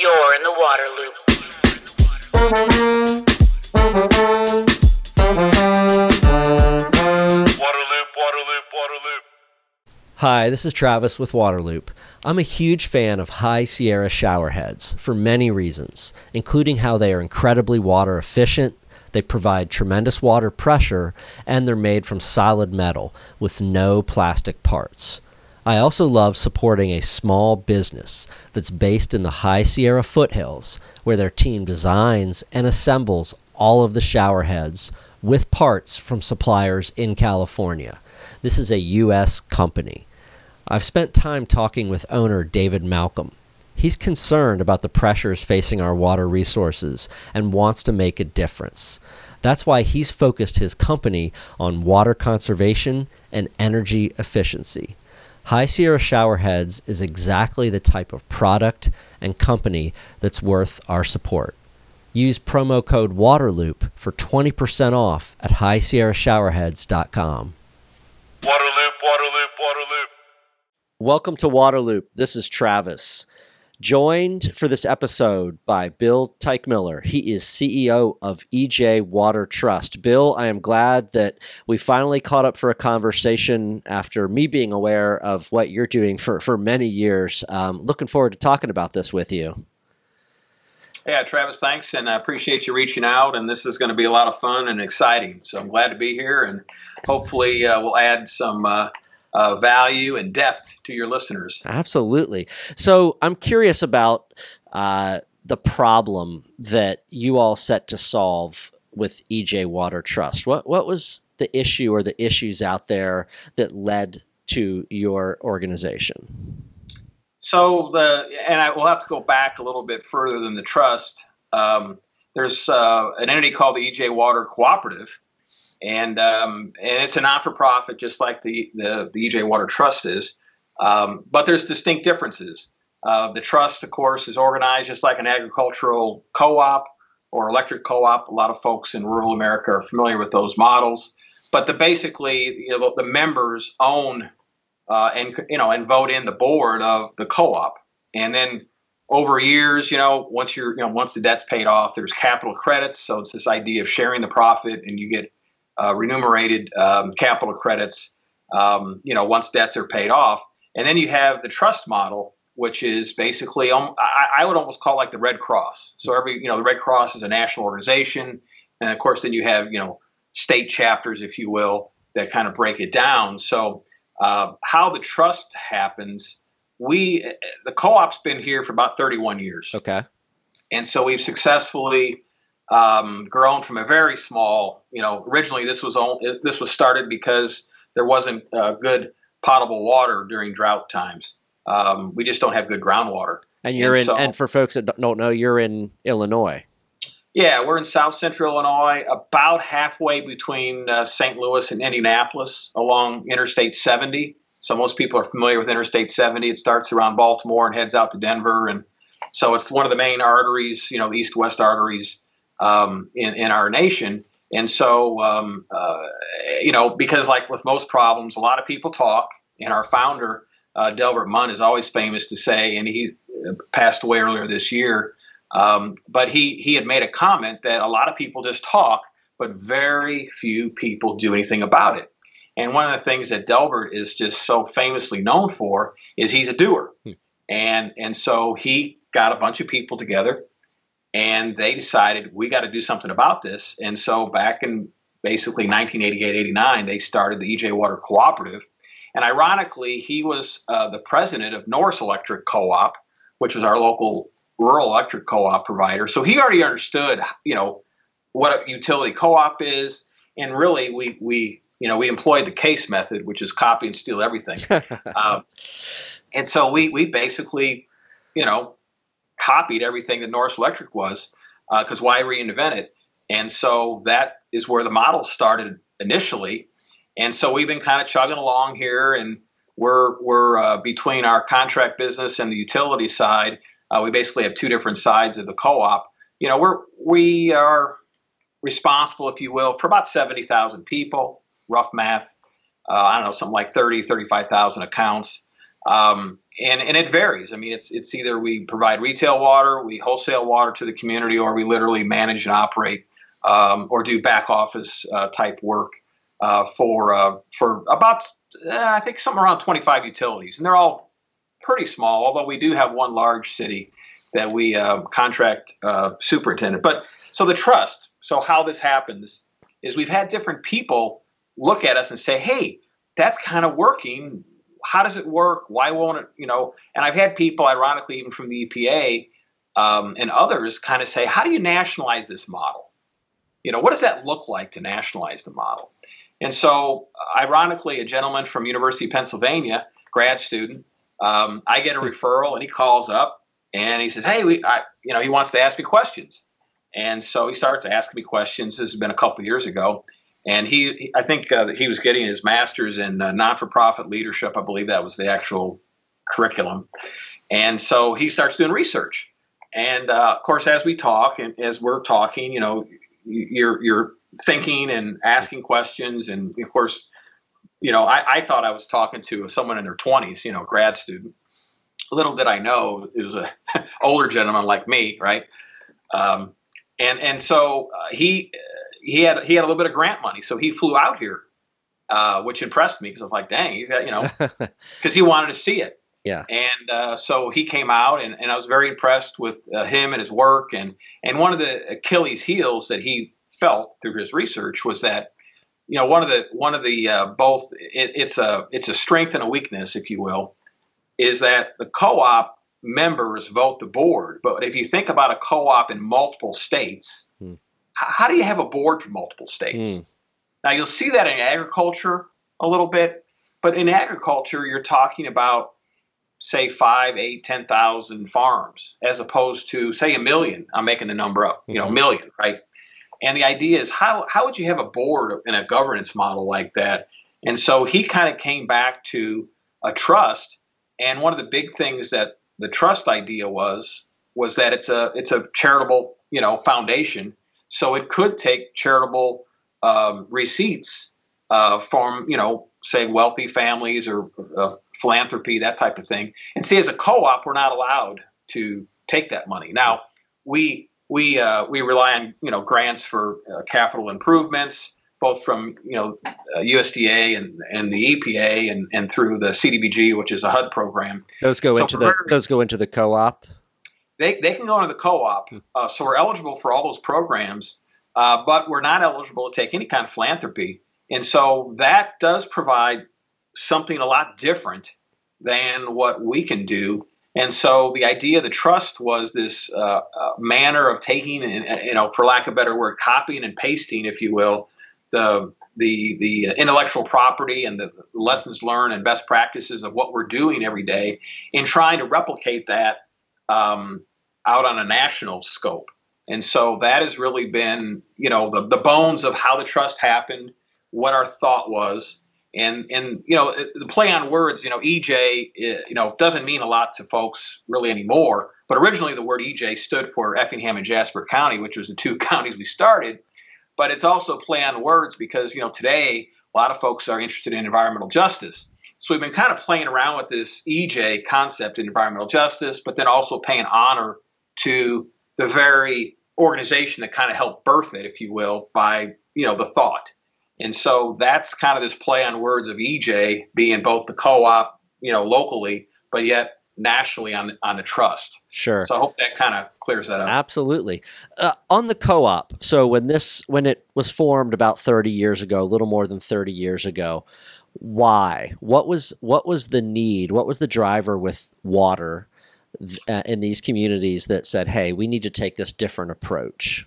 You're in the water loop. Waterloop, Waterloop, Waterloop. Hi, this is Travis with Waterloop. I'm a huge fan of High Sierra showerheads for many reasons, including how they are incredibly water efficient, they provide tremendous water pressure, and they're made from solid metal with no plastic parts. I also love supporting a small business that's based in the High Sierra foothills, where their team designs and assembles all of the showerheads with parts from suppliers in California. This is a U.S. company. I've spent time talking with owner David Malcolm. He's concerned about the pressures facing our water resources and wants to make a difference. That's why he's focused his company on water conservation and energy efficiency. High Sierra Showerheads is exactly the type of product and company that's worth our support. Use promo code WATERLOOP for 20% off at highsierrashowerheads.com. Waterloop, Waterloop, Waterloop. Welcome to Waterloop. This is Travis. Joined for this episode by Bill Teichmiller. He is CEO of EJ Water Trust. Bill, I am glad that we finally caught up for a conversation after me being aware of what you're doing for, for many years. Um, looking forward to talking about this with you. Yeah, Travis, thanks, and I appreciate you reaching out. And this is going to be a lot of fun and exciting. So I'm glad to be here, and hopefully uh, we'll add some uh, uh, value and depth to your listeners. Absolutely. So I'm curious about uh, the problem that you all set to solve with EJ Water Trust. What what was the issue or the issues out there that led to your organization? So the and I will have to go back a little bit further than the trust. Um, there's uh, an entity called the EJ Water Cooperative, and um, and it's a not-for-profit, just like the the, the EJ Water Trust is. Um, but there's distinct differences. Uh, the trust, of course, is organized just like an agricultural co-op or electric co-op. A lot of folks in rural America are familiar with those models. But the basically, you know, the, members own uh, and you know and vote in the board of the co-op, and then over years, you know, once you're you know once the debt's paid off, there's capital credits. So it's this idea of sharing the profit, and you get uh, remunerated um, capital credits. Um, you know, once debts are paid off, and then you have the trust model, which is basically um, I, I would almost call it like the Red Cross. So every you know the Red Cross is a national organization, and of course then you have you know state chapters, if you will, that kind of break it down. So uh, how the trust happens, we the co-op's been here for about 31 years, Okay. and so we've successfully um, grown from a very small. You know, originally this was only, this was started because there wasn't uh, good potable water during drought times. Um, we just don't have good groundwater. And you're And in so- and for folks that don't know, you're in Illinois. Yeah, we're in South Central Illinois, about halfway between uh, St. Louis and Indianapolis, along Interstate 70. So most people are familiar with Interstate 70. It starts around Baltimore and heads out to Denver, and so it's one of the main arteries, you know, east-west arteries um, in in our nation. And so, um, uh, you know, because like with most problems, a lot of people talk, and our founder uh, Delbert Munn is always famous to say, and he uh, passed away earlier this year. Um, but he he had made a comment that a lot of people just talk, but very few people do anything about it. And one of the things that Delbert is just so famously known for is he's a doer. Hmm. And and so he got a bunch of people together and they decided we got to do something about this. And so back in basically 1988, 89, they started the EJ Water Cooperative. And ironically, he was uh, the president of Norris Electric Co-op, which was our local rural electric co-op provider. So he already understood, you know, what a utility co-op is, and really we we you know we employed the case method, which is copy and steal everything. um, and so we we basically, you know, copied everything that Norris Electric was, because why reinvent it? And so that is where the model started initially. And so we've been kind of chugging along here, and we're we're uh, between our contract business and the utility side. Uh, we basically have two different sides of the co-op. You know, we're we are responsible, if you will, for about seventy thousand people. Rough math. Uh, I don't know, something like 30, 35,000 accounts. Um, and and it varies. I mean, it's it's either we provide retail water, we wholesale water to the community, or we literally manage and operate um, or do back office uh, type work uh, for uh, for about uh, I think somewhere around 25 utilities, and they're all pretty small. Although we do have one large city that we uh, contract uh, superintendent. But so the trust. So how this happens is we've had different people look at us and say, "Hey, that's kind of working. How does it work? Why won't it?" You know. And I've had people, ironically, even from the EPA um, and others, kind of say, "How do you nationalize this model? You know, what does that look like to nationalize the model?" And so, ironically, a gentleman from University of Pennsylvania, grad student, um, I get a referral, and he calls up and he says, "Hey, we, I, you know, he wants to ask me questions." And so he starts asking me questions. This has been a couple years ago, and he, I think uh, he was getting his master's in uh, non-for-profit leadership. I believe that was the actual curriculum. And so he starts doing research. And uh, of course, as we talk and as we're talking, you know, you're you're thinking and asking questions, and of course, you know, I, I thought I was talking to someone in their 20s, you know, grad student. Little did I know it was a older gentleman like me, right? Um, and and so uh, he he had he had a little bit of grant money, so he flew out here, uh, which impressed me because I was like, dang, you got you know, because he wanted to see it. Yeah. And uh, so he came out, and, and I was very impressed with uh, him and his work. And and one of the Achilles heels that he felt through his research was that, you know, one of the one of the uh, both it, it's a it's a strength and a weakness, if you will, is that the co-op members vote the board. But if you think about a co-op in multiple states. How do you have a board for multiple states? Hmm. Now you'll see that in agriculture a little bit, but in agriculture you're talking about say five, eight, ten thousand farms, as opposed to say a million. I'm making the number up, you know, mm-hmm. million, right? And the idea is how how would you have a board in a governance model like that? And so he kind of came back to a trust. And one of the big things that the trust idea was was that it's a it's a charitable you know foundation, so it could take charitable um, receipts uh, from you know say wealthy families or uh, philanthropy that type of thing. And see, as a co-op, we're not allowed to take that money. Now we we uh, we rely on you know grants for uh, capital improvements both from you know uh, USDA and, and the EPA and, and through the CDBG, which is a HUD program. Those go so into the those go into the co-op. They, they can go into the co-op, hmm. uh, so we're eligible for all those programs, uh, but we're not eligible to take any kind of philanthropy, and so that does provide something a lot different than what we can do. And so the idea of the trust was this uh, uh manner of taking and, you know, for lack of a better word, copying and pasting, if you will, the the the intellectual property and the lessons learned and best practices of what we're doing every day in trying to replicate that um, out on a national scope. And so that has really been, you know, the, the bones of how the trust happened, what our thought was, and and you know the play on words. You know, EJ, eh, you know, doesn't mean a lot to folks really anymore. But originally, the word EJ stood for Effingham and Jasper County, which was the two counties we started but it's also play on words because you know today a lot of folks are interested in environmental justice. So we've been kind of playing around with this EJ concept in environmental justice, but then also paying honor to the very organization that kind of helped birth it, if you will, by you know the thought. And so that's kind of this play on words of EJ being both the co-op, you know, locally, but yet nationally on on the trust. Sure. So I hope that kind of clears that up. Absolutely. Uh, on the co-op. So when this when it was formed about 30 years ago, a little more than 30 years ago, why? What was what was the need? What was the driver with water uh, in these communities that said, "Hey, we need to take this different approach"?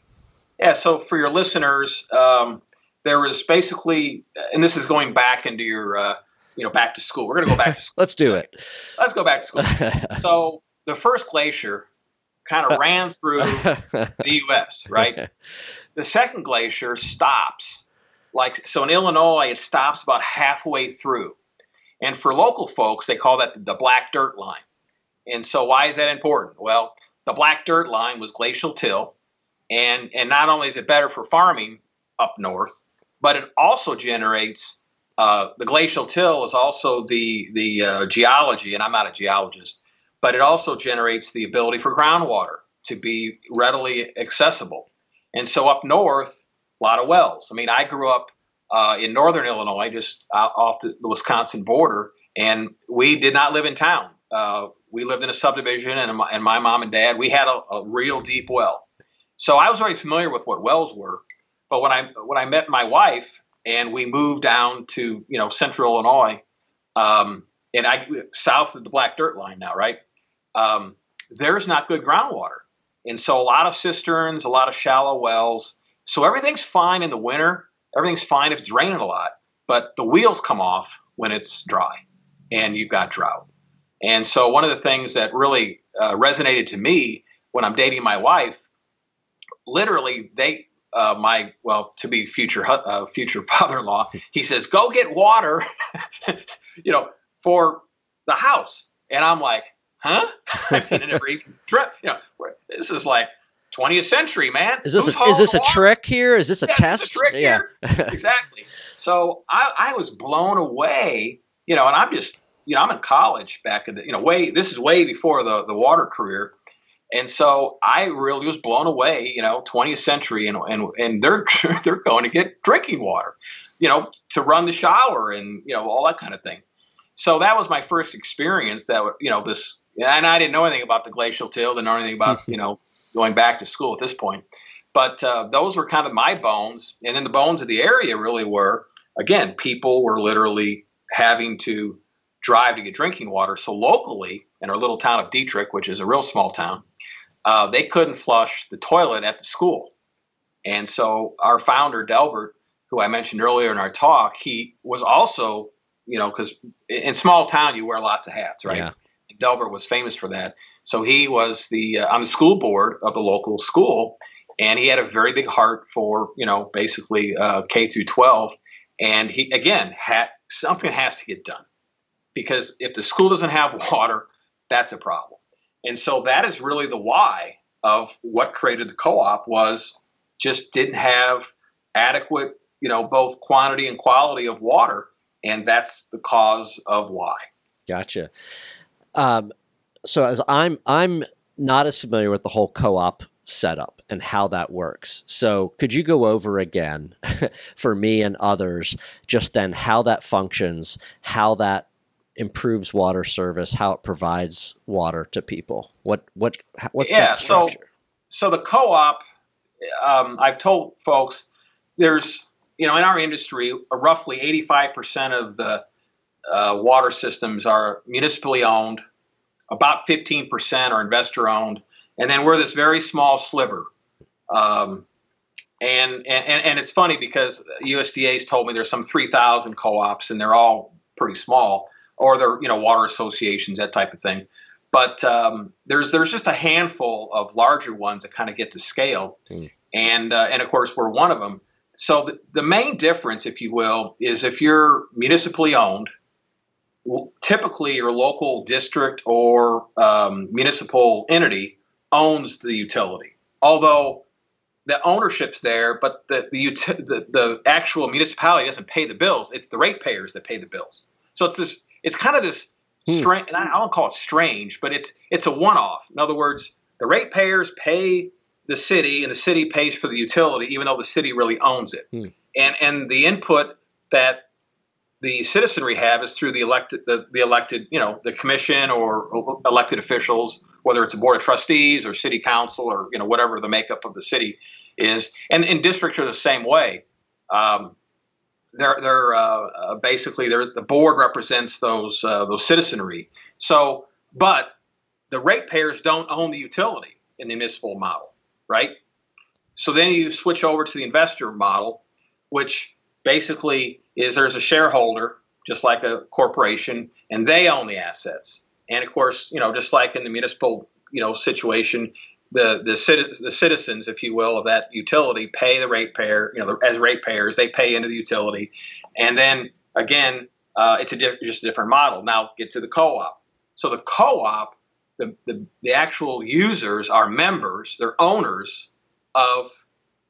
Yeah. So for your listeners, um, there was basically, and this is going back into your uh, you know back to school. We're going to go back to school. Let's do it. Let's go back to school. so the first glacier kind of ran through the U.S. Right. The second glacier stops, like so in Illinois, it stops about halfway through, and for local folks, they call that the black dirt line. And so, why is that important? Well, the black dirt line was glacial till, and and not only is it better for farming up north, but it also generates Uh, the glacial till is also the the uh, geology, and I'm not a geologist, but it also generates the ability for groundwater to be readily accessible. And so up north, a lot of wells. I mean, I grew up uh, in northern Illinois, just off the, Wisconsin border, and we did not live in town. We lived in a subdivision, and my, and my mom and dad, we had a, a real deep well. So I was very familiar with what wells were. But when I when I met my wife and we moved down to you know central Illinois, um, and I south of the black dirt line now, right? Um, there's not good groundwater, and so a lot of cisterns, a lot of shallow wells. So everything's fine in the winter. Everything's fine if it's raining a lot, but the wheels come off when it's dry, and you've got drought. And so one of the things that really uh, resonated to me when I'm dating my wife, literally they uh, my well to be future uh, future father-in-law he says go get water you know for the house. And i'm like huh? You know this is like 20th century man. Is this a, is this a water? trick here? Is this a yeah, test? a yeah. exactly. So I, I was blown away you know and i'm just you know i'm in college back in the you know way this is way before the the water career and so I really was blown away, you know, 20th century, and and and they're they're going to get drinking water, you know, to run the shower and you know all that kind of thing. So that was my first experience. That you know this, and I didn't know anything about the glacial till, didn't know anything about you know going back to school at this point. But uh, those were kind of my bones, and then the bones of the area really were again people were literally having to drive to get drinking water. So locally, in our little town of Dieterich, which is a real small town, uh, they couldn't flush the toilet at the school. And so our founder, Delbert, who I mentioned earlier in our talk, he was also, you know, because in small town you wear lots of hats, right? Yeah. Delbert was famous for that. So he was the uh, on the school board of the local school, and he had a very big heart for you know basically uh, K through 12. And he again had something has to get done because if the school doesn't have water, that's a problem. And so that is really the why of what created the co-op was just didn't have adequate, you know, both quantity and quality of water, and that's the cause of why. Gotcha. Um, so as I'm I'm not as familiar with the whole co-op setup and how that works. So could you go over again for me and others just then how that functions, how that improves water service, how it provides water to people. What what what's yeah, that structure? So, so the co-op, um, I've told folks, there's you know in our industry, roughly 85% of the uh, water systems are municipally owned, about 15% are investor owned, and then we're this very small sliver. Um, and, and and it's funny because USDA's told me there's some 3,000 co-ops and they're all pretty small or their you know water associations, that type of thing. But um, there's there's just a handful of larger ones that kind of get to scale, mm. and uh, and of course we're one of them. So the, the main difference, if you will, is if you're municipally owned, typically your local district or um, municipal entity owns the utility. Although the ownership's there, but the the, the the actual municipality doesn't pay the bills. It's the ratepayers that pay the bills. So it's this it's kind of this hmm. strange, and I don't call it strange, but it's it's a one-off. In other words, the ratepayers pay the city, and the city pays for the utility, even though the city really owns it. Hmm. And and the input that the citizenry have is through the elected the, the elected you know the commission or elected officials whether it's a board of trustees or city council or you know whatever the makeup of the city is and, and districts are the same way um, they're they're uh, uh, basically they're, the board represents those uh, those citizenry. So, but the ratepayers don't own the utility in the municipal model, right? So then you switch over to the investor model, which basically is there's a shareholder, just like a corporation, and they own the assets. And of course, you know, just like in the municipal you know situation, the the, the citizens, if you will, of that utility pay the ratepayer, you know, as ratepayers, they pay into the utility, and then again, uh, it's a diff- just a different model. Now get to the co-op. So the co-op, the, the the actual users are members, they're owners of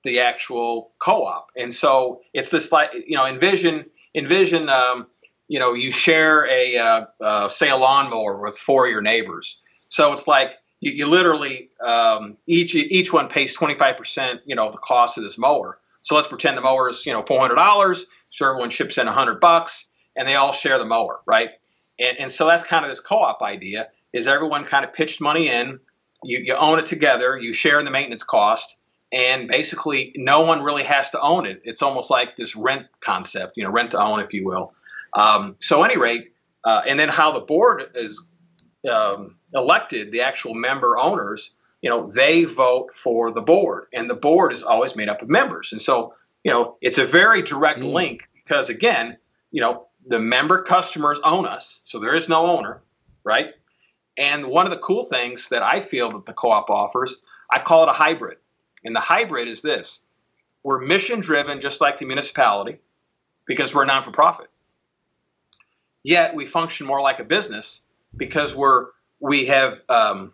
the actual co-op, and so it's this like you know, envision envision, um, you know, you share a uh, uh, say a lawnmower with four of your neighbors. So it's like you, you literally um, each each one pays 25 percent, you know, the cost of this mower. So let's pretend the mower is you know 400 dollars. So everyone chips in 100 bucks, and they all share the mower, right? And, and so that's kind of this co-op idea is everyone kind of pitched money in, you, you own it together, you share in the maintenance cost, and basically no one really has to own it. It's almost like this rent concept, you know, rent to own, if you will. Um, so, any rate, uh, and then how the board is um, elected, the actual member owners, you know, they vote for the board, and the board is always made up of members. And so, you know, it's a very direct mm. link because, again, you know, the member customers own us, so there is no owner, right? And one of the cool things that I feel that the co-op offers, I call it a hybrid. And the hybrid is this: we're mission driven, just like the municipality, because we're a non for profit. Yet we function more like a business because we're we have um,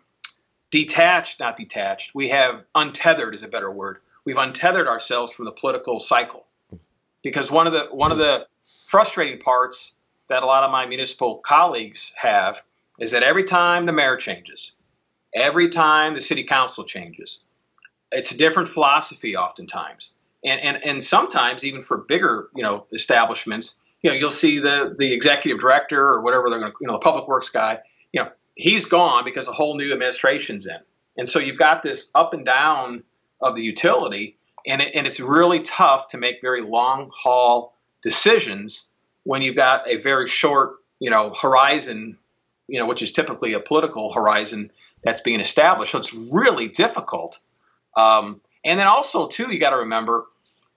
detached, not detached. We have untethered is a better word. We've untethered ourselves from the political cycle because one of the one of the frustrating parts that a lot of my municipal colleagues have is that every time the mayor changes, every time the city council changes, it's a different philosophy oftentimes. And, and, and sometimes even for bigger, you know, establishments, you know, you'll see the, the executive director or whatever they're going to, you know, the public works guy, you know, he's gone because a whole new administration's in. And so you've got this up and down of the utility, and, it, and it's really tough to make very long haul decisions when you've got a very short, you know, horizon, you know, which is typically a political horizon that's being established. So it's really difficult um, and then also too, you got to remember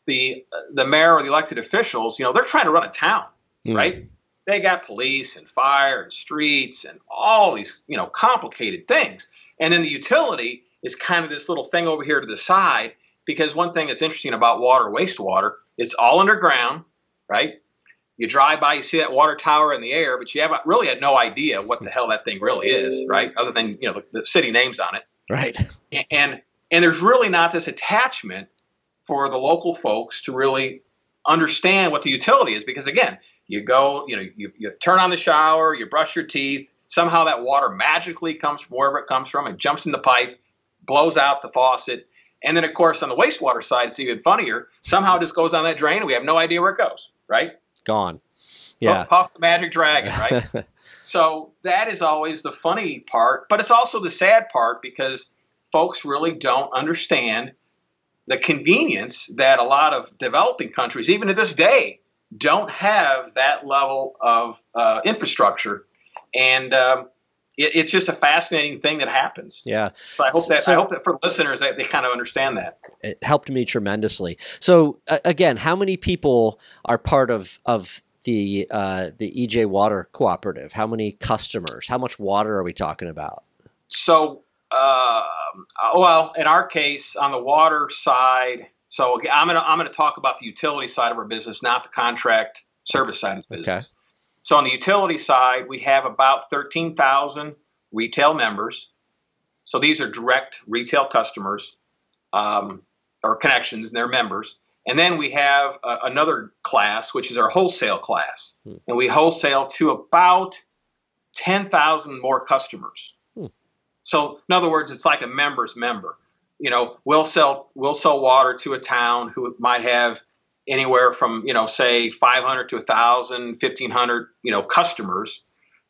the the mayor or the elected officials. You know, they're trying to run a town, mm. right? They got police and fire and streets and all these you know complicated things. And then the utility is kind of this little thing over here to the side because one thing that's interesting about water wastewater, it's all underground, right? You drive by, you see that water tower in the air, but you have really had no idea what the hell that thing really is, right? Other than you know the, the city names on it, right? And and there's really not this attachment for the local folks to really understand what the utility is because again, you go, you know, you, you turn on the shower, you brush your teeth, somehow that water magically comes from wherever it comes from and jumps in the pipe, blows out the faucet. And then, of course, on the wastewater side, it's even funnier. Somehow it just goes on that drain and we have no idea where it goes, right? Gone. Yeah. Puff, puff the magic dragon, right? so that is always the funny part, but it's also the sad part because folks really don't understand the convenience that a lot of developing countries, even to this day, don't have that level of uh, infrastructure. And um, it, it's just a fascinating thing that happens. Yeah. So I hope that so, I hope that for listeners that they kind of understand that. It helped me tremendously. So uh, again, how many people are part of of the uh, the EJ Water Cooperative? How many customers? How much water are we talking about? So uh, well, in our case, on the water side, so I'm gonna I'm gonna talk about the utility side of our business, not the contract service side of the business. Okay. So on the utility side, we have about 13,000 retail members. So these are direct retail customers um, or connections, and they're members. And then we have uh, another class, which is our wholesale class, hmm. and we wholesale to about 10,000 more customers. So in other words, it's like a member's member. You know, we'll sell we'll sell water to a town who might have anywhere from you know say 500 to 1000 1500 you know customers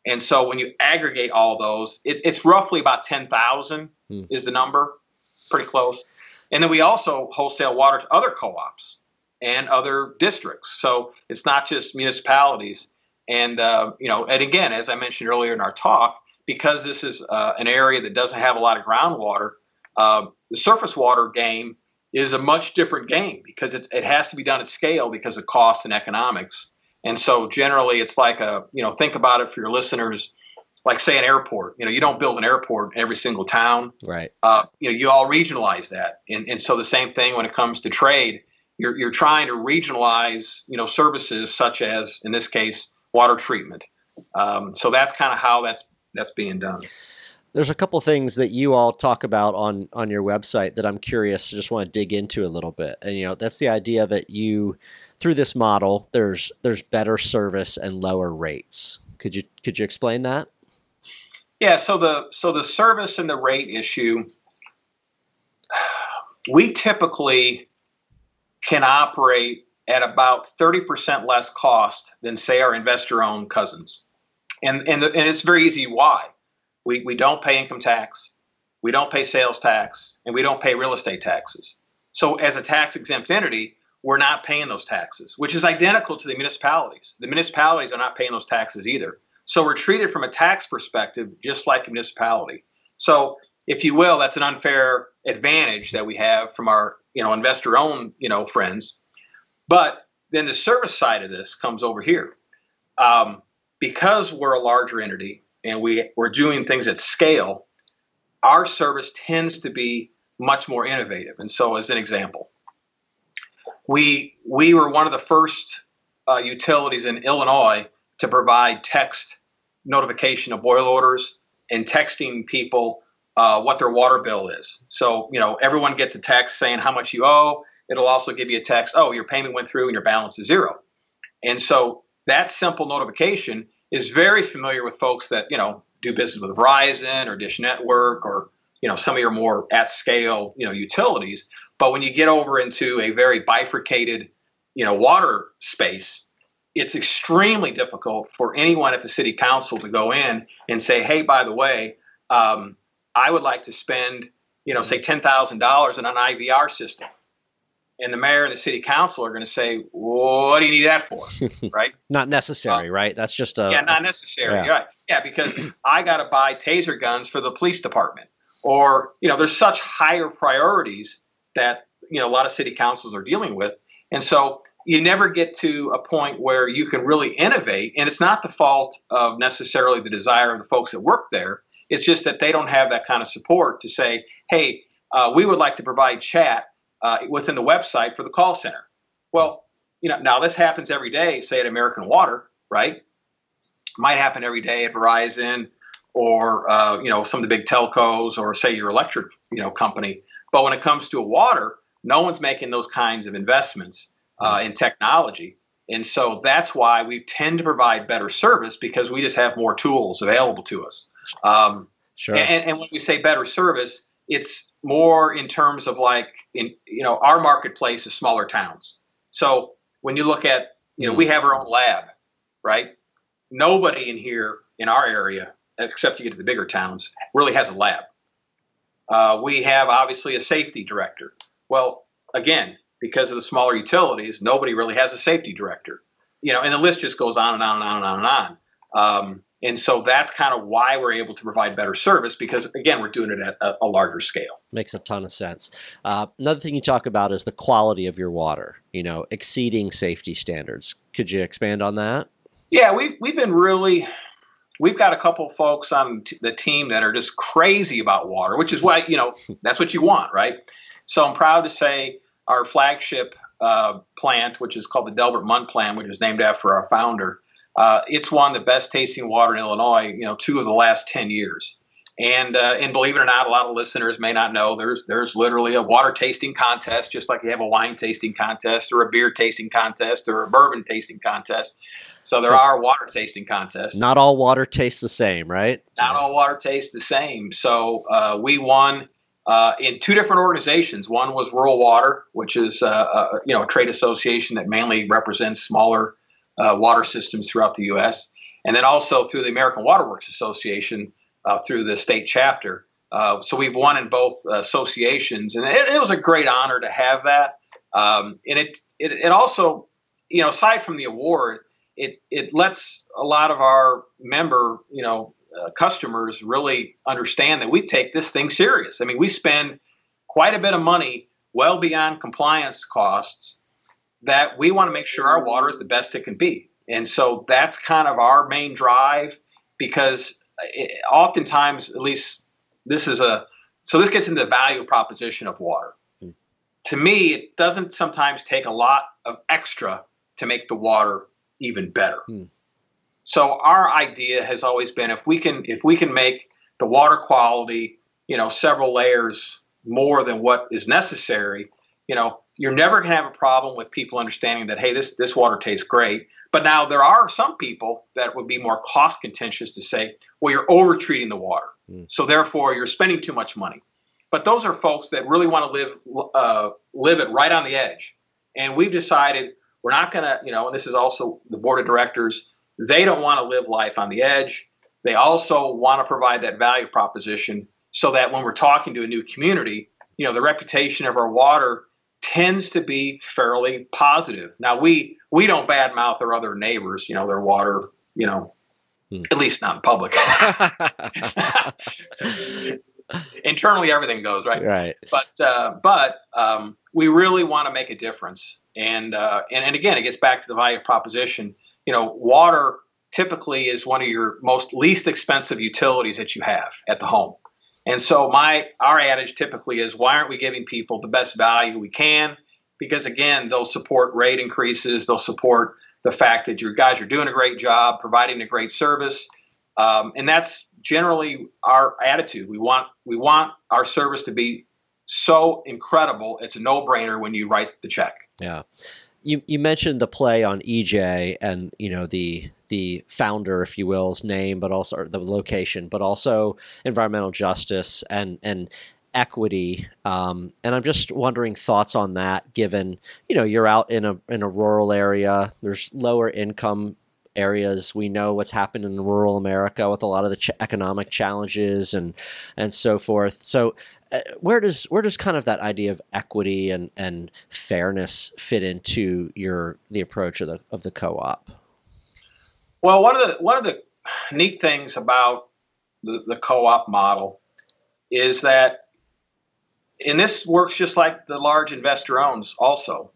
and so when you aggregate all those it, it's roughly about 10000 hmm. is the number pretty close and then we also wholesale water to other co-ops and other districts so it's not just municipalities and uh, you know and again as i mentioned earlier in our talk because this is uh, an area that doesn't have a lot of groundwater, uh, the surface water game is a much different game because it has to be done at scale because of cost and economics. And so generally, it's like a you know think about it for your listeners, like say an airport. You know, you don't build an airport in every single town. Right. Uh, you know, you all regionalize that, and and so the same thing when it comes to trade. You're, you're trying to regionalize, you know, services such as, in this case, water treatment. Um, so that's kind of how that's that's being done. There's a couple things that you all talk about on on your website that I'm curious. To just want to dig into a little bit, and you know that's the idea that you through this model, there's there's better service and lower rates. Could you could you explain that? Yeah, so the so the service and the rate issue, we typically can operate at about 30% less cost than say our investor owned cousins. And and, the, and it's very easy why. We we don't pay income tax, we don't pay sales tax, and we don't pay real estate taxes. So as a tax exempt entity, we're not paying those taxes, which is identical to the municipalities. The municipalities are not paying those taxes either. So we're treated from a tax perspective just like a municipality. So if you will, that's an unfair advantage that we have from our you know investor owned you know friends. But then the service side of this comes over here. Um, because we're a larger entity and we, we're doing things at scale, our service tends to be much more innovative. And so, as an example, we we were one of the first uh, utilities in Illinois to provide text notification of boil orders and texting people uh, what their water bill is. So you know everyone gets a text saying how much you owe. It'll also give you a text, oh, your payment went through and your balance is zero. And so that simple notification is very familiar with folks that you know do business with Verizon or Dish Network or you know some of your more at scale you know utilities. But when you get over into a very bifurcated you know water space, it's extremely difficult for anyone at the city council to go in and say, hey, by the way, um, I would like to spend you know say ten thousand dollars on an IVR system and the mayor and the city council are going to say, "What do you need that for?" Right? not necessary, uh, right? That's just a yeah, not necessary, yeah. right? Yeah, because I got to buy taser guns for the police department, or you know, there's such higher priorities that you know a lot of city councils are dealing with, and so you never get to a point where you can really innovate, and it's not the fault of necessarily the desire of the folks that work there. It's just that they don't have that kind of support to say, "Hey, uh, we would like to provide chat." Uh, within the website for the call center. Well, you know, now this happens every day, say at American Water, right? Might happen every day at Verizon or uh, you know some of the big telcos or say your electric you know company. But when it comes to a water, no one's making those kinds of investments uh, in technology, and so that's why we tend to provide better service because we just have more tools available to us. Um, sure. And, and when we say better service, it's more in terms of like in you know our marketplace is smaller towns. So when you look at you know we have our own lab, right? Nobody in here in our area, except you get to the bigger towns, really has a lab. Uh, we have obviously a safety director. Well, again, because of the smaller utilities, nobody really has a safety director. You know, and the list just goes on and on and on and on and on. Um, and so that's kind of why we're able to provide better service because, again, we're doing it at a, a larger scale. Makes a ton of sense. Uh, another thing you talk about is the quality of your water, you know, exceeding safety standards. Could you expand on that? Yeah, we've, we've been really, we've got a couple folks on t- the team that are just crazy about water, which is why, you know, that's what you want, right? So I'm proud to say our flagship uh, plant, which is called the Delbert Munn plant, which is named after our founder, uh, it's won the best tasting water in Illinois, you know, two of the last 10 years. And uh, and believe it or not, a lot of listeners may not know there's there's literally a water tasting contest, just like you have a wine tasting contest or a beer tasting contest or a bourbon tasting contest. So there are water tasting contests. Not all water tastes the same, right? Not all water tastes the same. So uh, we won uh, in two different organizations. One was Rural Water, which is uh, a, you know a trade association that mainly represents smaller uh, water systems throughout the U.S., and then also through the American Water Works Association uh, through the state chapter. Uh, so we've won in both associations, and it, it, was a great honor to have that. Um, and it, it, it also, you know, aside from the award, it it lets a lot of our member, you know, uh, customers really understand that we take this thing serious. I mean, we spend quite a bit of money, well beyond compliance costs, that we want to make sure our water is the best it can be. And so that's kind of our main drive because it, oftentimes, at least this is a, so this gets into the value proposition of water. Hmm. To me, it doesn't sometimes take a lot of extra to make the water even better. Hmm. So our idea has always been if we can if we can make the water quality, you know, several layers more than what is necessary, you know, you're never going to have a problem with people understanding that hey, this this water tastes great. But now there are some people that would be more cost contentious to say, well, you're over treating the water, mm. so therefore you're spending too much money. But those are folks that really want to live uh, live it right on the edge, and we've decided we're not going to, you know, and this is also the board of directors. They don't want to live life on the edge. They also want to provide that value proposition so that when we're talking to a new community, you know, the reputation of our water tends to be fairly positive. Now we we don't badmouth our other neighbors, you know, their water, you know, hmm. at least not in public. Internally, everything goes right. Right. But uh, but um, we really want to make a difference, and uh, and and again, it gets back to the value proposition. You know, water typically is one of your most least expensive utilities that you have at the home. And so my our adage typically is why aren't we giving people the best value we can? Because again, they'll support rate increases, they'll support the fact that your guys are doing a great job, providing a great service, um, and that's generally our attitude. We want we want our service to be so incredible. It's a no brainer when you write the check. Yeah, you you mentioned the play on EJ and you know the the founder, if you will's name, but also the location, but also environmental justice and and equity. Um, and I'm just wondering thoughts on that, given you know you're out in a in a rural area. There's lower income areas. We know what's happened in rural America with a lot of the ch- economic challenges and and so forth. So uh, where does where does kind of that idea of equity and, and fairness fit into your the approach of the of the co-op? Well, one of the one of the neat things about the, the co-op model is that and this works just like the large investor owns also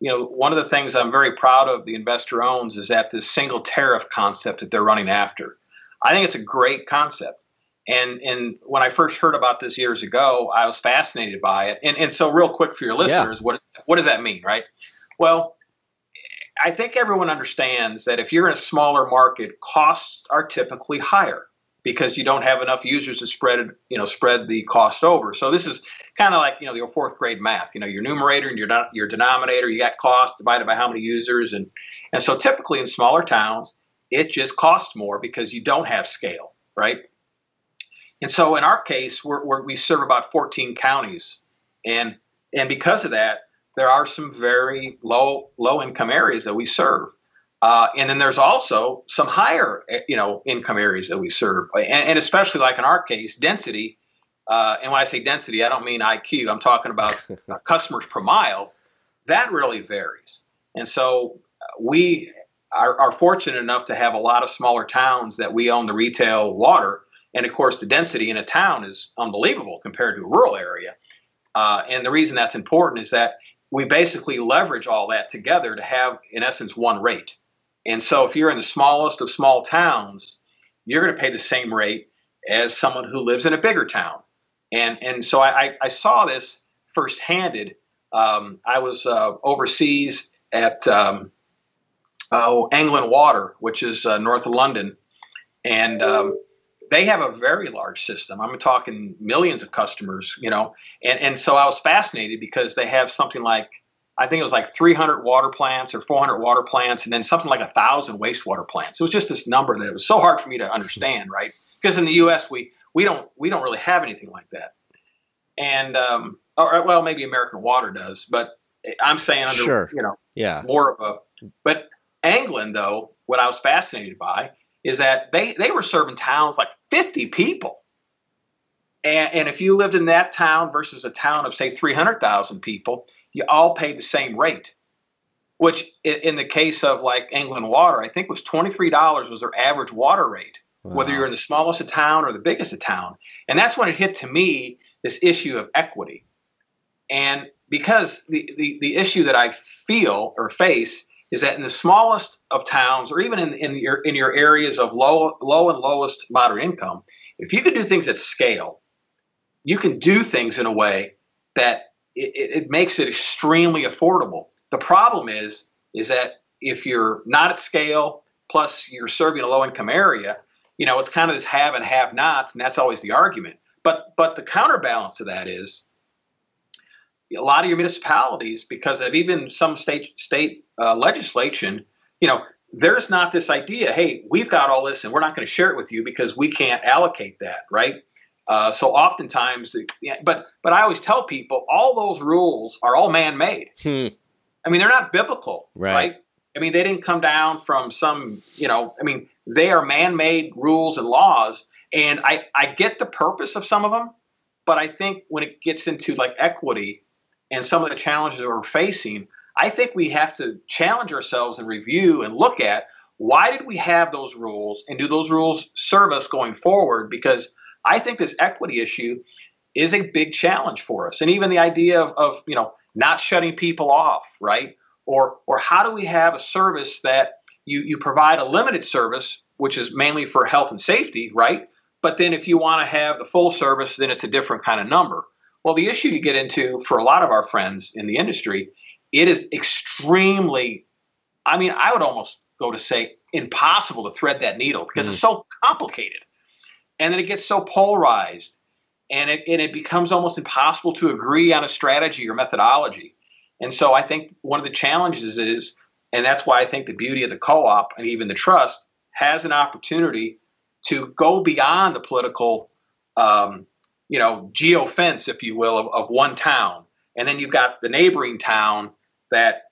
you know, one of the things I'm very proud of the investor owns is that this single tariff concept that they're running after. I think it's a great concept. And and when I first heard about this years ago, I was fascinated by it. And and so real quick for your listeners, yeah. what is, what does that mean, right? Well, I think everyone understands that if you're in a smaller market, costs are typically higher because you don't have enough users to spread you know spread the cost over. So this is kind of like you know your fourth grade math. You know your numerator and your your denominator. You got cost divided by how many users, and and so typically in smaller towns, it just costs more because you don't have scale, right? And so in our case, we're, we're, we serve about 14 counties, and and because of that, there are some very low low income areas that we serve. Uh, and then there's also some higher, you know, income areas that we serve, and, and especially like in our case, density uh, and when I say density, I don't mean IQ. I'm talking about customers per mile. That really varies. And so uh, we are, are, fortunate enough to have a lot of smaller towns that we own the retail water. And of course, the density in a town is unbelievable compared to a rural area. Uh, and the reason that's important is that we basically leverage all that together to have, in essence, one rate. And so if you're in the smallest of small towns, you're going to pay the same rate as someone who lives in a bigger town. And and so I, I saw this first-handed. Um, I was uh, overseas at um, oh, Water, which is uh, north of London, and um, they have a very large system. I'm talking millions of customers, you know, and and so I was fascinated because they have something like I think it was like 300 water plants or 400 water plants, and then something like a thousand wastewater plants. It was just this number that it was so hard for me to understand, right? Because in the U.S. we we don't we don't really have anything like that. And um, or well, maybe American Water does, but I'm saying under sure. you know yeah more of a. But England though, what I was fascinated by is that they they were serving towns like 50 people. And, and if you lived in that town versus a town of say 300,000 people, you all paid the same rate which in the case of like Anglian Water, I think was $23 was their average water rate wow. whether you're in the smallest of town or the biggest of town. And that's when it hit to me this issue of equity. And because the, the, the issue that I feel or face is that in the smallest of towns or even in, in your in your areas of low low and lowest moderate income, if you can do things at scale, you can do things in a way that it, it makes it extremely affordable. The problem is is that if you're not at scale, plus you're serving a low income area, you know, it's kind of this have and have nots, and that's always the argument. But but the counterbalance to that is a lot of your municipalities, because of even some state state uh, legislation, you know, there's not this idea. Hey, we've got all this, and we're not going to share it with you because we can't allocate that, right? Uh, so oftentimes, but but I always tell people all those rules are all man-made. Hmm. I mean, they're not biblical, Right. right. I mean, they didn't come down from some, you know, I mean, they are man-made rules and laws, and I I get the purpose of some of them, but I think when it gets into like equity and some of the challenges that we're facing, I think we have to challenge ourselves and review and look at why did we have those rules and do those rules serve us going forward? Because I think this equity issue is a big challenge for us. And even the idea of, of you know not shutting people off, right? Or or how do we have a service that you, you provide a limited service, which is mainly for health and safety, right? But then if you want to have the full service, then it's a different kind of number. Well, the issue you get into for a lot of our friends in the industry, it is extremely, I mean, I would almost go to say impossible to thread that needle because it's so complicated. And then it gets so polarized and it, and it becomes almost impossible to agree on a strategy or methodology. And so I think one of the challenges is, and that's why I think the beauty of the co op and even the trust has an opportunity to go beyond the political, um, you know, geo fence, if you will, of, of one town. And then you've got the neighboring town that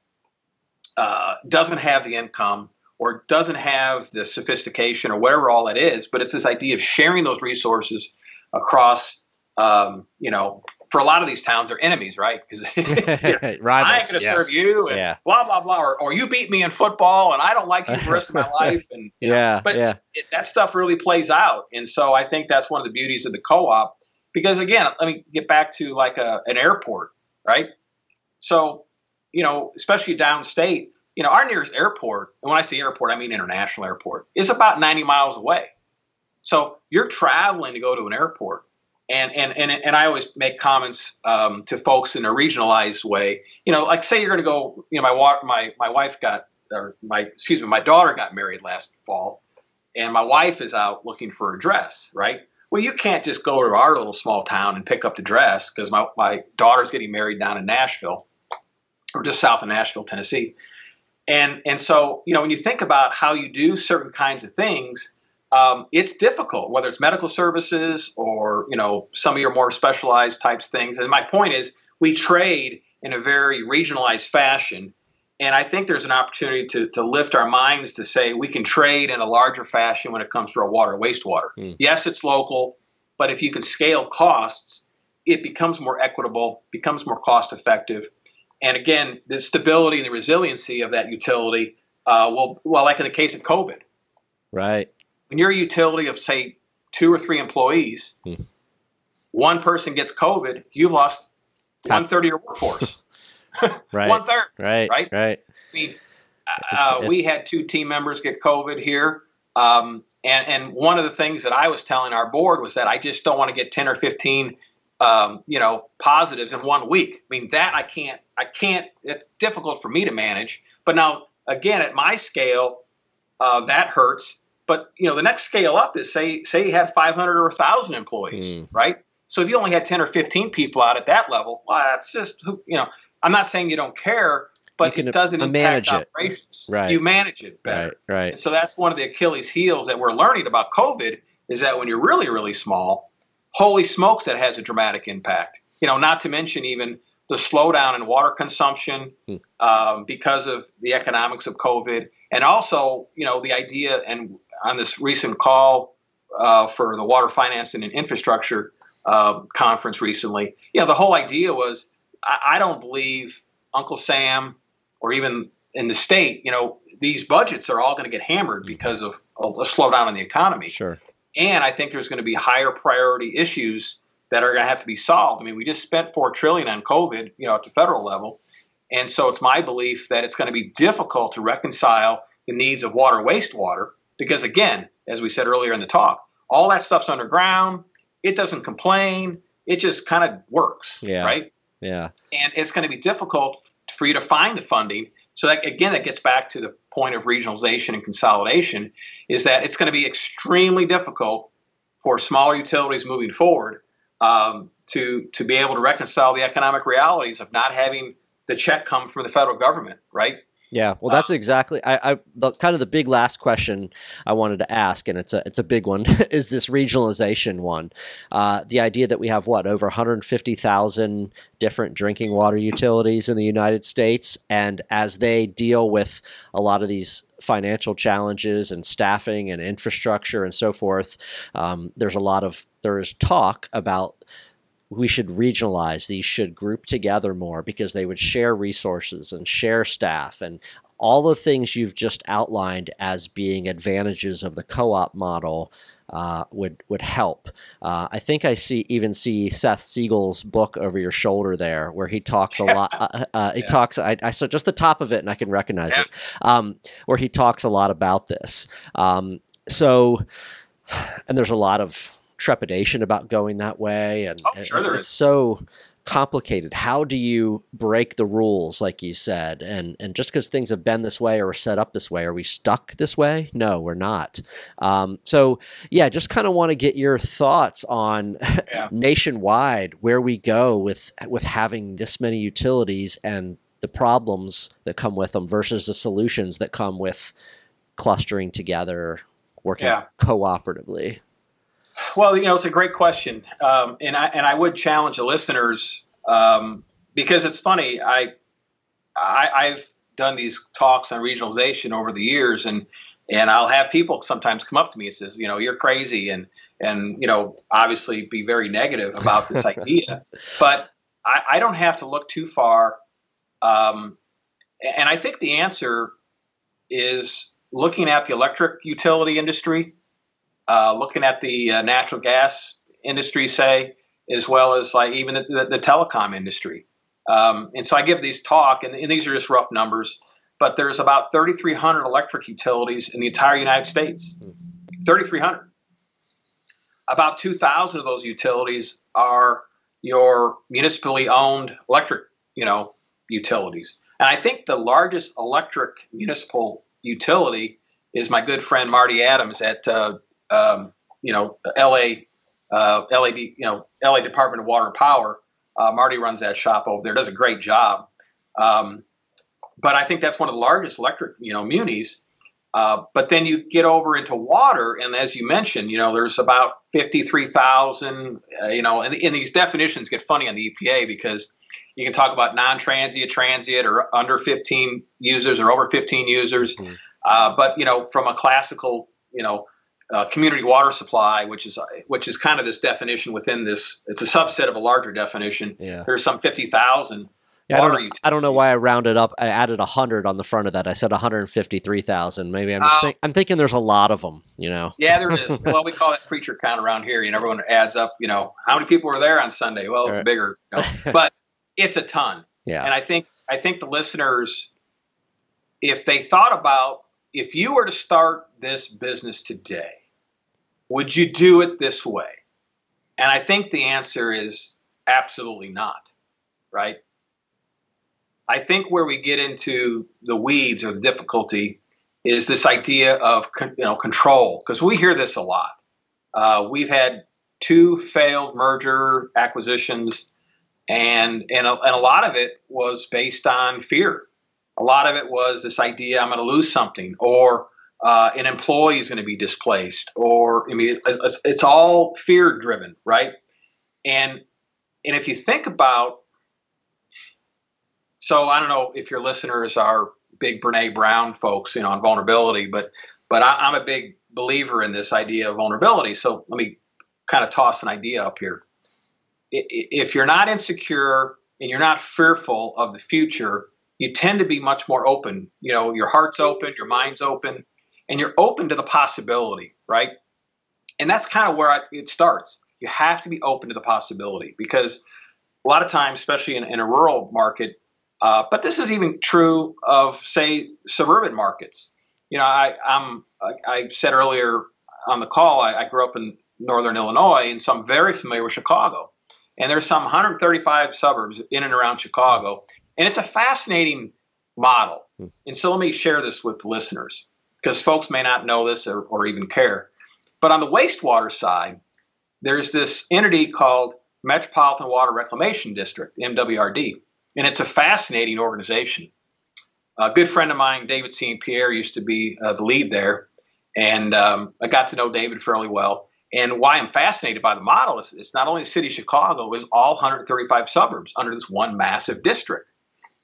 uh, doesn't have the income or doesn't have the sophistication or whatever all it is, but it's this idea of sharing those resources across, um, you know, for a lot of these towns are enemies, right? Because I ain't going to yes. serve you, and Yeah. blah blah blah, or, or you beat me in football, and I don't like you for the rest of my life, and you know, Yeah. but yeah. it, that stuff really plays out, and so I think that's one of the beauties of the co-op. Because again, let me get back to like a, an airport, right? So, you know, especially downstate, you know, our nearest airport, and when I say airport, I mean international airport, is about 90 miles away. So you're traveling to go to an airport. And, and, and, and I always make comments um, to folks in a regionalized way. You know, like say you're going to go, you know, my, my, my wife got, or my, excuse me, my daughter got married last fall, and my wife is out looking for a dress, right? Well, you can't just go to our little small town and pick up the dress because my, my daughter's getting married down in Nashville or just south of Nashville, Tennessee. And, and so, you know, when you think about how you do certain kinds of things, um, it's difficult, whether it's medical services or, you know, some of your more specialized types things. And my point is we trade in a very regionalized fashion. And I think there's an opportunity to, to lift our minds to say we can trade in a larger fashion when it comes to our water wastewater. Hmm. Yes, it's local, but if you can scale costs, it becomes more equitable, becomes more cost effective. And again, the stability and the resiliency of that utility uh, will, well, like in the case of COVID, Right. when you're a utility of, say, two or three employees, Hmm. one person gets COVID, you've lost one third of your workforce. Right. One third. Right. right? Right. I mean, It's- uh, we had two team members get COVID here. Um, and, and one of the things that I was telling our board was that I just don't want to get 10 or 15, um, you know, positives in one week. I mean, that I can't, I can't, it's difficult for me to manage. But now, again, at my scale, uh, that hurts. But, you know, the next scale up is say, say you had 500 or 1,000 employees, Hmm. right? So if you only had 10 or 15 people out at that level, well, that's just, you know, I'm not saying you don't care, but it doesn't uh, impact it. operations. Right. You manage it better. Right. Right. And so that's one of the Achilles heels that we're learning about COVID is that when you're really, really small, holy smokes, that has a dramatic impact. You know, not to mention even the slowdown in water consumption Hmm. um, because of the economics of COVID, and also, you know, the idea and on this recent call uh, for the Water Financing and Infrastructure uh, conference recently, you know, the whole idea was I, I don't believe Uncle Sam or even in the state, you know, these budgets are all going to get hammered mm-hmm. because of a, a slowdown in the economy. Sure. And I think there's going to be higher priority issues that are going to have to be solved. I mean, we just spent four trillion on COVID, you know, at the federal level, and so it's my belief that it's going to be difficult to reconcile the needs of water wastewater because, again, as we said earlier in the talk, all that stuff's underground. It doesn't complain. It just kind of works, Yeah. right? Yeah. and it's going to be difficult for you to find the funding. So that again, that gets back to the point of regionalization and consolidation, is that it's going to be extremely difficult for smaller utilities moving forward um, to to be able to reconcile the economic realities of not having the check come from the federal government, right? Yeah, well, that's exactly. I, I the kind of the big last question I wanted to ask, and it's a it's a big one, is this regionalization one. Uh, the idea that we have what over 150,000 different drinking water utilities in the United States, and as they deal with a lot of these financial challenges and staffing and infrastructure and so forth, um, there's a lot of there is talk about we should regionalize these should group together more because they would share resources and share staff and all the things you've just outlined as being advantages of the co-op model uh, would would help. Uh, I think I see even see Seth Siegel's book over your shoulder there, where he talks a lot. Uh, uh, he yeah. talks. I, I, saw just the top of it, and I can recognize yeah. it. Um, where he talks a lot about this. Um, so, and there's a lot of trepidation about going that way, and, oh, sure it's, it's so complicated. How do you break the rules, like you said? And and just because things have been this way or set up this way, are we stuck this way? No, we're not. Um, so yeah, just kind of want to get your thoughts on yeah. nationwide where we go with with having this many utilities and the problems that come with them versus the solutions that come with clustering together, working yeah. cooperatively. Well, you know, it's a great question, um, and I and I would challenge the listeners um, because it's funny. I, I I've done these talks on regionalization over the years, and and I'll have people sometimes come up to me and says, you know, you're crazy, and and you know, obviously be very negative about this idea, but I, I, don't have to look too far, um, and I think the answer is looking at the electric utility industry uh, looking at the uh, natural gas industry, say, as well as like even the, the, the telecom industry. Um, and so I give these talk, and, and, these are just rough numbers, but there's about 3,300 electric utilities in the entire United States. 3,300. About 2,000 of those utilities are your municipally owned electric, you know, utilities. And I think the largest electric municipal utility is my good friend Marty Adams at uh, um, you know, LA, uh, LAD, you know, LA Department of Water and Power. Uh, Marty runs that shop over there, does a great job. Um, but I think that's one of the largest electric, you know, munis. Uh, but then you get over into water, and as you mentioned, you know, there's about 53,000, uh, you know, and, and, these definitions get funny on the EPA because you can talk about non-transient, transient, or under 15 users or over 15 users. Mm-hmm. Uh, but you know, from a classical, you know, uh, community water supply, which is which is kind of this definition within this. It's a subset of a larger definition. Yeah. There's some fifty thousand. Yeah, I, don't, I don't know why I rounded up. I added hundred on the front of that. I said one hundred fifty-three thousand. Maybe I'm just uh, think, I'm thinking there's a lot of them. You know. Yeah, there is. well, we call it preacher count around here. You know, everyone adds up. You know, how many people were there on Sunday? Well, it's right. bigger, you know, but it's a ton. Yeah. And I think I think the listeners, if they thought about if you were to start this business today, would you do it this way? And I think the answer is absolutely not, right? I think where we get into the weeds or the difficulty is this idea of you know control because we hear this a lot. Uh, we've had two failed merger acquisitions, and and a, and a lot of it was based on fear. A lot of it was this idea I'm going to lose something, or uh, an employee is going to be displaced, or I mean, it's, it's all fear driven, right? And and if you think about, so I don't know if your listeners are big Brene Brown folks, you know, on vulnerability, but but I, I'm a big believer in this idea of vulnerability. So let me kind of toss an idea up here. If you're not insecure and you're not fearful of the future, you tend to be much more open. You know, your heart's open, your mind's open, and you're open to the possibility, right? And that's kind of where I, it starts. You have to be open to the possibility because a lot of times, especially in, in a rural market, uh, but this is even true of, say, suburban markets. You know, I, I'm, I said earlier on the call, I, I grew up in northern Illinois, and so I'm very familiar with Chicago. And there's some 135 suburbs in and around Chicago, and it's a fascinating model. Hmm. And so let me share this with the listeners because folks may not know this or, or even care. But on the wastewater side, there's this entity called Metropolitan Water Reclamation District, MWRD, and it's a fascinating organization. A good friend of mine, David St. Pierre, used to be uh, the lead there, and um, I got to know David fairly well. And why I'm fascinated by the model is it's not only the city of Chicago, it's all 135 suburbs under this one massive district.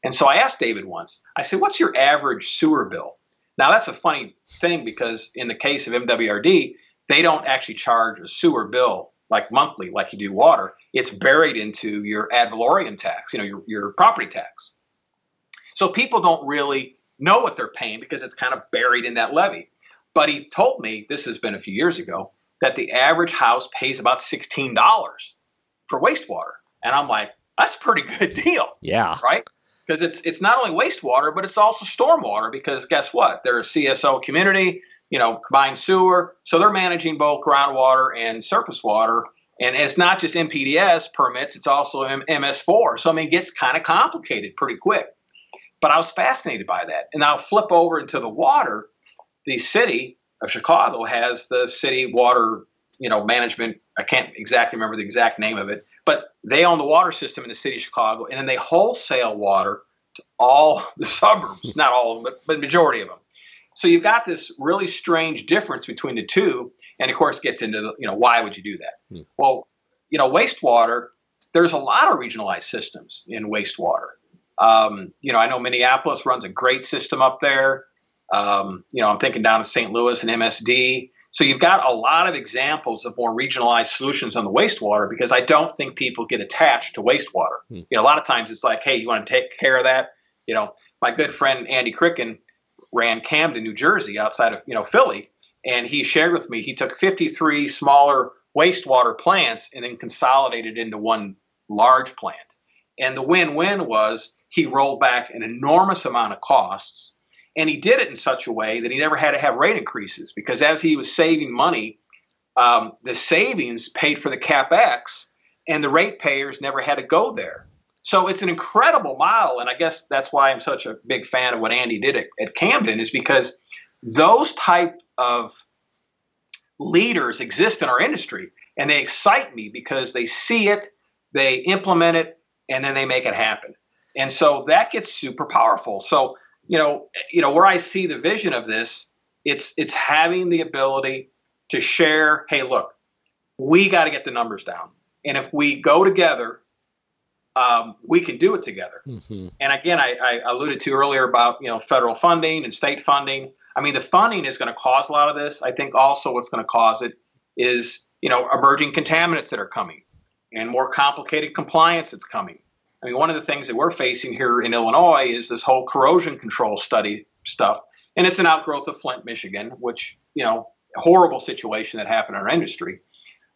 And so I asked David once, I said, What's your average sewer bill? Now, that's a funny thing because in the case of MWRD, they don't actually charge a sewer bill like monthly, like you do water. It's buried into your ad valorem tax, you know, your, your property tax. So people don't really know what they're paying because it's kind of buried in that levy. But he told me, this has been a few years ago, that the average house pays about $16 for wastewater. And I'm like, that's a pretty good deal. Yeah. Right? Because it's it's not only wastewater, but it's also stormwater because guess what? They're a CSO community, you know, combined sewer. So they're managing both groundwater and surface water. And it's not just NPDES permits, it's also MS4. So, I mean, it gets kind of complicated pretty quick. But I was fascinated by that. And I'll flip over into the water. The city of Chicago has the city water, you know, management. I can't exactly remember the exact name of it, but they own the water system in the city of Chicago, and then they wholesale water to all the suburbs. Not all of them, but but majority of them. So you've got this really strange difference between the two, and of course gets into the, you know why would you do that? Hmm. Well, you know, wastewater. There's a lot of regionalized systems in wastewater. Um, you know, I know Minneapolis runs a great system up there. Um, you know, I'm thinking down in St. Louis and MSD. So you've got a lot of examples of more regionalized solutions on the wastewater because I don't think people get attached to wastewater. Hmm. You know, a lot of times it's like, hey, you want to take care of that? You know, my good friend Andy Kricun ran Camden, New Jersey, outside of you know Philly, and he shared with me he took 53 smaller wastewater plants and then consolidated into one large plant. And the win-win was he rolled back an enormous amount of costs and he did it in such a way that he never had to have rate increases because as he was saving money, um, the savings paid for the capex, and the ratepayers never had to go there. So it's an incredible model, and I guess that's why I'm such a big fan of what Andy did at, at Camden is because those type of leaders exist in our industry, and they excite me because they see it, they implement it, and then they make it happen. And so that gets super powerful. So you know, you know where I see the vision of this, it's it's having the ability to share. Hey, look, we got to get the numbers down, and if we go together, um, we can do it together. Mm-hmm. And again, I, I alluded to earlier about you know federal funding and state funding. I mean, the funding is going to cause a lot of this. I think also what's going to cause it is you know emerging contaminants that are coming and more complicated compliance that's coming. I mean, one of the things that we're facing here in Illinois is this whole corrosion control study stuff, and it's an outgrowth of Flint, Michigan, which you know, horrible situation that happened in our industry.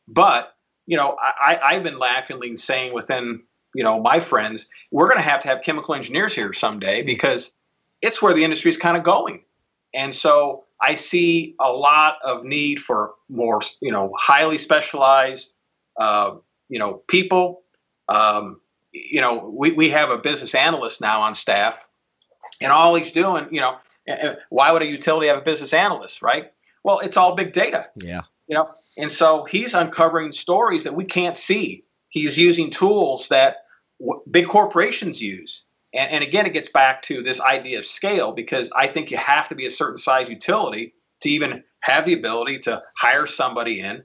But you know, I, I've been laughingly saying within you know my friends, we're going to have to have chemical engineers here someday because it's where the industry is kind of going, and so I see a lot of need for more you know highly specialized uh, you know people. Um, you know, we, we have a business analyst now on staff, and all he's doing, you know, why would a utility have a business analyst, right? Well, it's all big data. Yeah. You know, and so he's uncovering stories that we can't see. He's using tools that w- big corporations use. And, and again, it gets back to this idea of scale because I think you have to be a certain size utility to even have the ability to hire somebody in,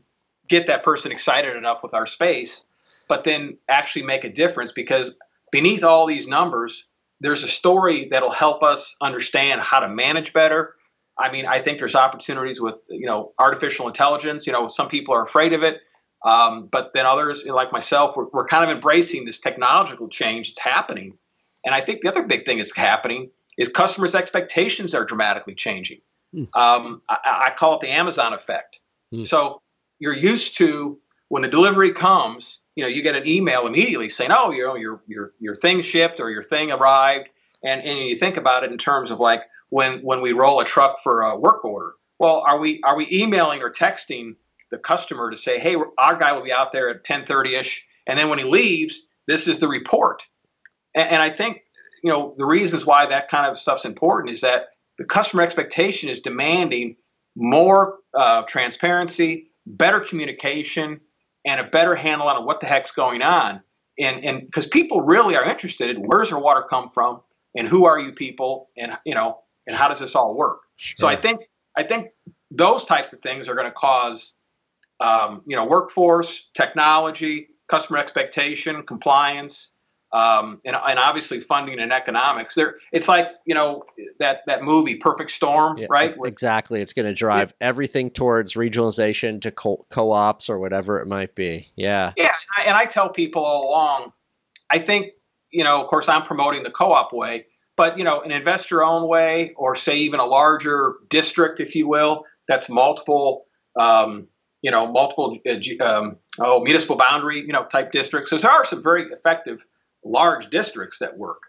get that person excited enough with our space, but then actually make a difference because beneath all these numbers, there's a story that'll help us understand how to manage better. I mean, I think there's opportunities with you know artificial intelligence. You know, some people are afraid of it, um, but then others, like myself, we're, we're kind of embracing this technological change that's happening. And I think the other big thing that's happening is customers' expectations are dramatically changing. Hmm. Um, I, I call it the Amazon effect. Hmm. So you're used to when the delivery comes, you know, you get an email immediately saying, "Oh, you know, your your your thing shipped or your thing arrived," and and you think about it in terms of like when when we roll a truck for a work order. Well, are we are we emailing or texting the customer to say, "Hey, our guy will be out there at 10:30 ish," and then when he leaves, this is the report. And, and I think you know the reasons why that kind of stuff's important is that the customer expectation is demanding more uh, transparency, better communication, and a better handle on what the heck's going on. And and because people really are interested in where's our water come from and who are you people and you know and how does this all work. So I think I think those types of things are going to cause um, you know workforce, technology, customer expectation, compliance, um, and, and obviously funding and economics. There, it's like you know that that movie Perfect Storm, Yeah, right? With- Exactly. It's going to drive everything towards regionalization to co- co-ops or whatever it might be. Yeah. Yeah, and I, and I tell people all along, I think, you know, of course, I'm promoting the co op way, but, you know, an investor owned way, or say even a larger district, if you will, that's multiple, um, you know, multiple, uh, um, oh, municipal boundary, you know, type districts. So there are some very effective large districts that work.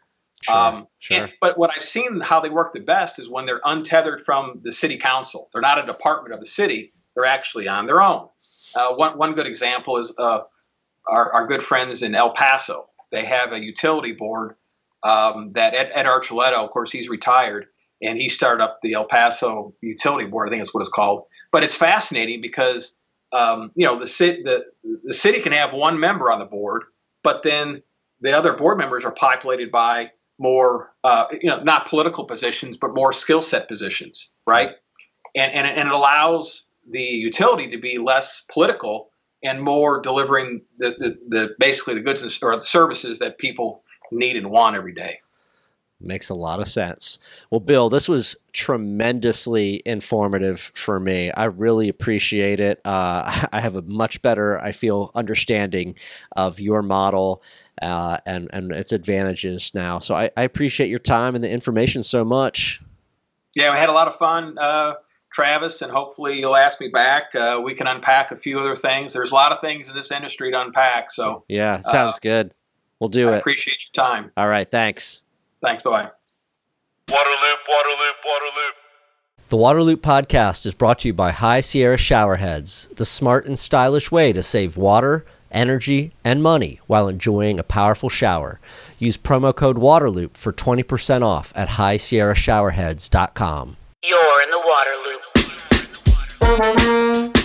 Sure. Um, sure. and- but what I've seen how they work the best is when they're untethered from the city council. They're not a department of the city. They're actually on their own. Uh, one, one good example is uh, our, our good friends in El Paso. They have a utility board um, that Ed, Ed Archuleta, of course, he's retired, and he started up the El Paso Utility Board. I think that's what it's called. But it's fascinating because um, you know the city the, the city can have one member on the board, but then the other board members are populated by more uh, you know not political positions, but more skill set positions, right? And, and and it allows the utility to be less political and more delivering the, the, the basically the goods and, or the services that people need and want every day. Makes a lot of sense. Well, Bill, this was tremendously informative for me. I really appreciate it. Uh, I have a much better, I feel, understanding of your model uh, and and its advantages now. So I, I appreciate your time and the information so much. Yeah, we had a lot of fun, uh, Travis, and hopefully you'll ask me back. Uh, we can unpack a few other things. There's a lot of things in this industry to unpack, so Yeah, sounds good. We'll do I it. appreciate your time. All right, thanks. Thanks. Bye. Waterloop, Waterloop, Waterloop. The Waterloop podcast is brought to you by High Sierra Showerheads, the smart and stylish way to save water, energy, and money while enjoying a powerful shower. Use promo code Waterloop for 20% off at highsierrashowerheads.com. You're in the water loop. Waterloop, Waterloop, Waterloop.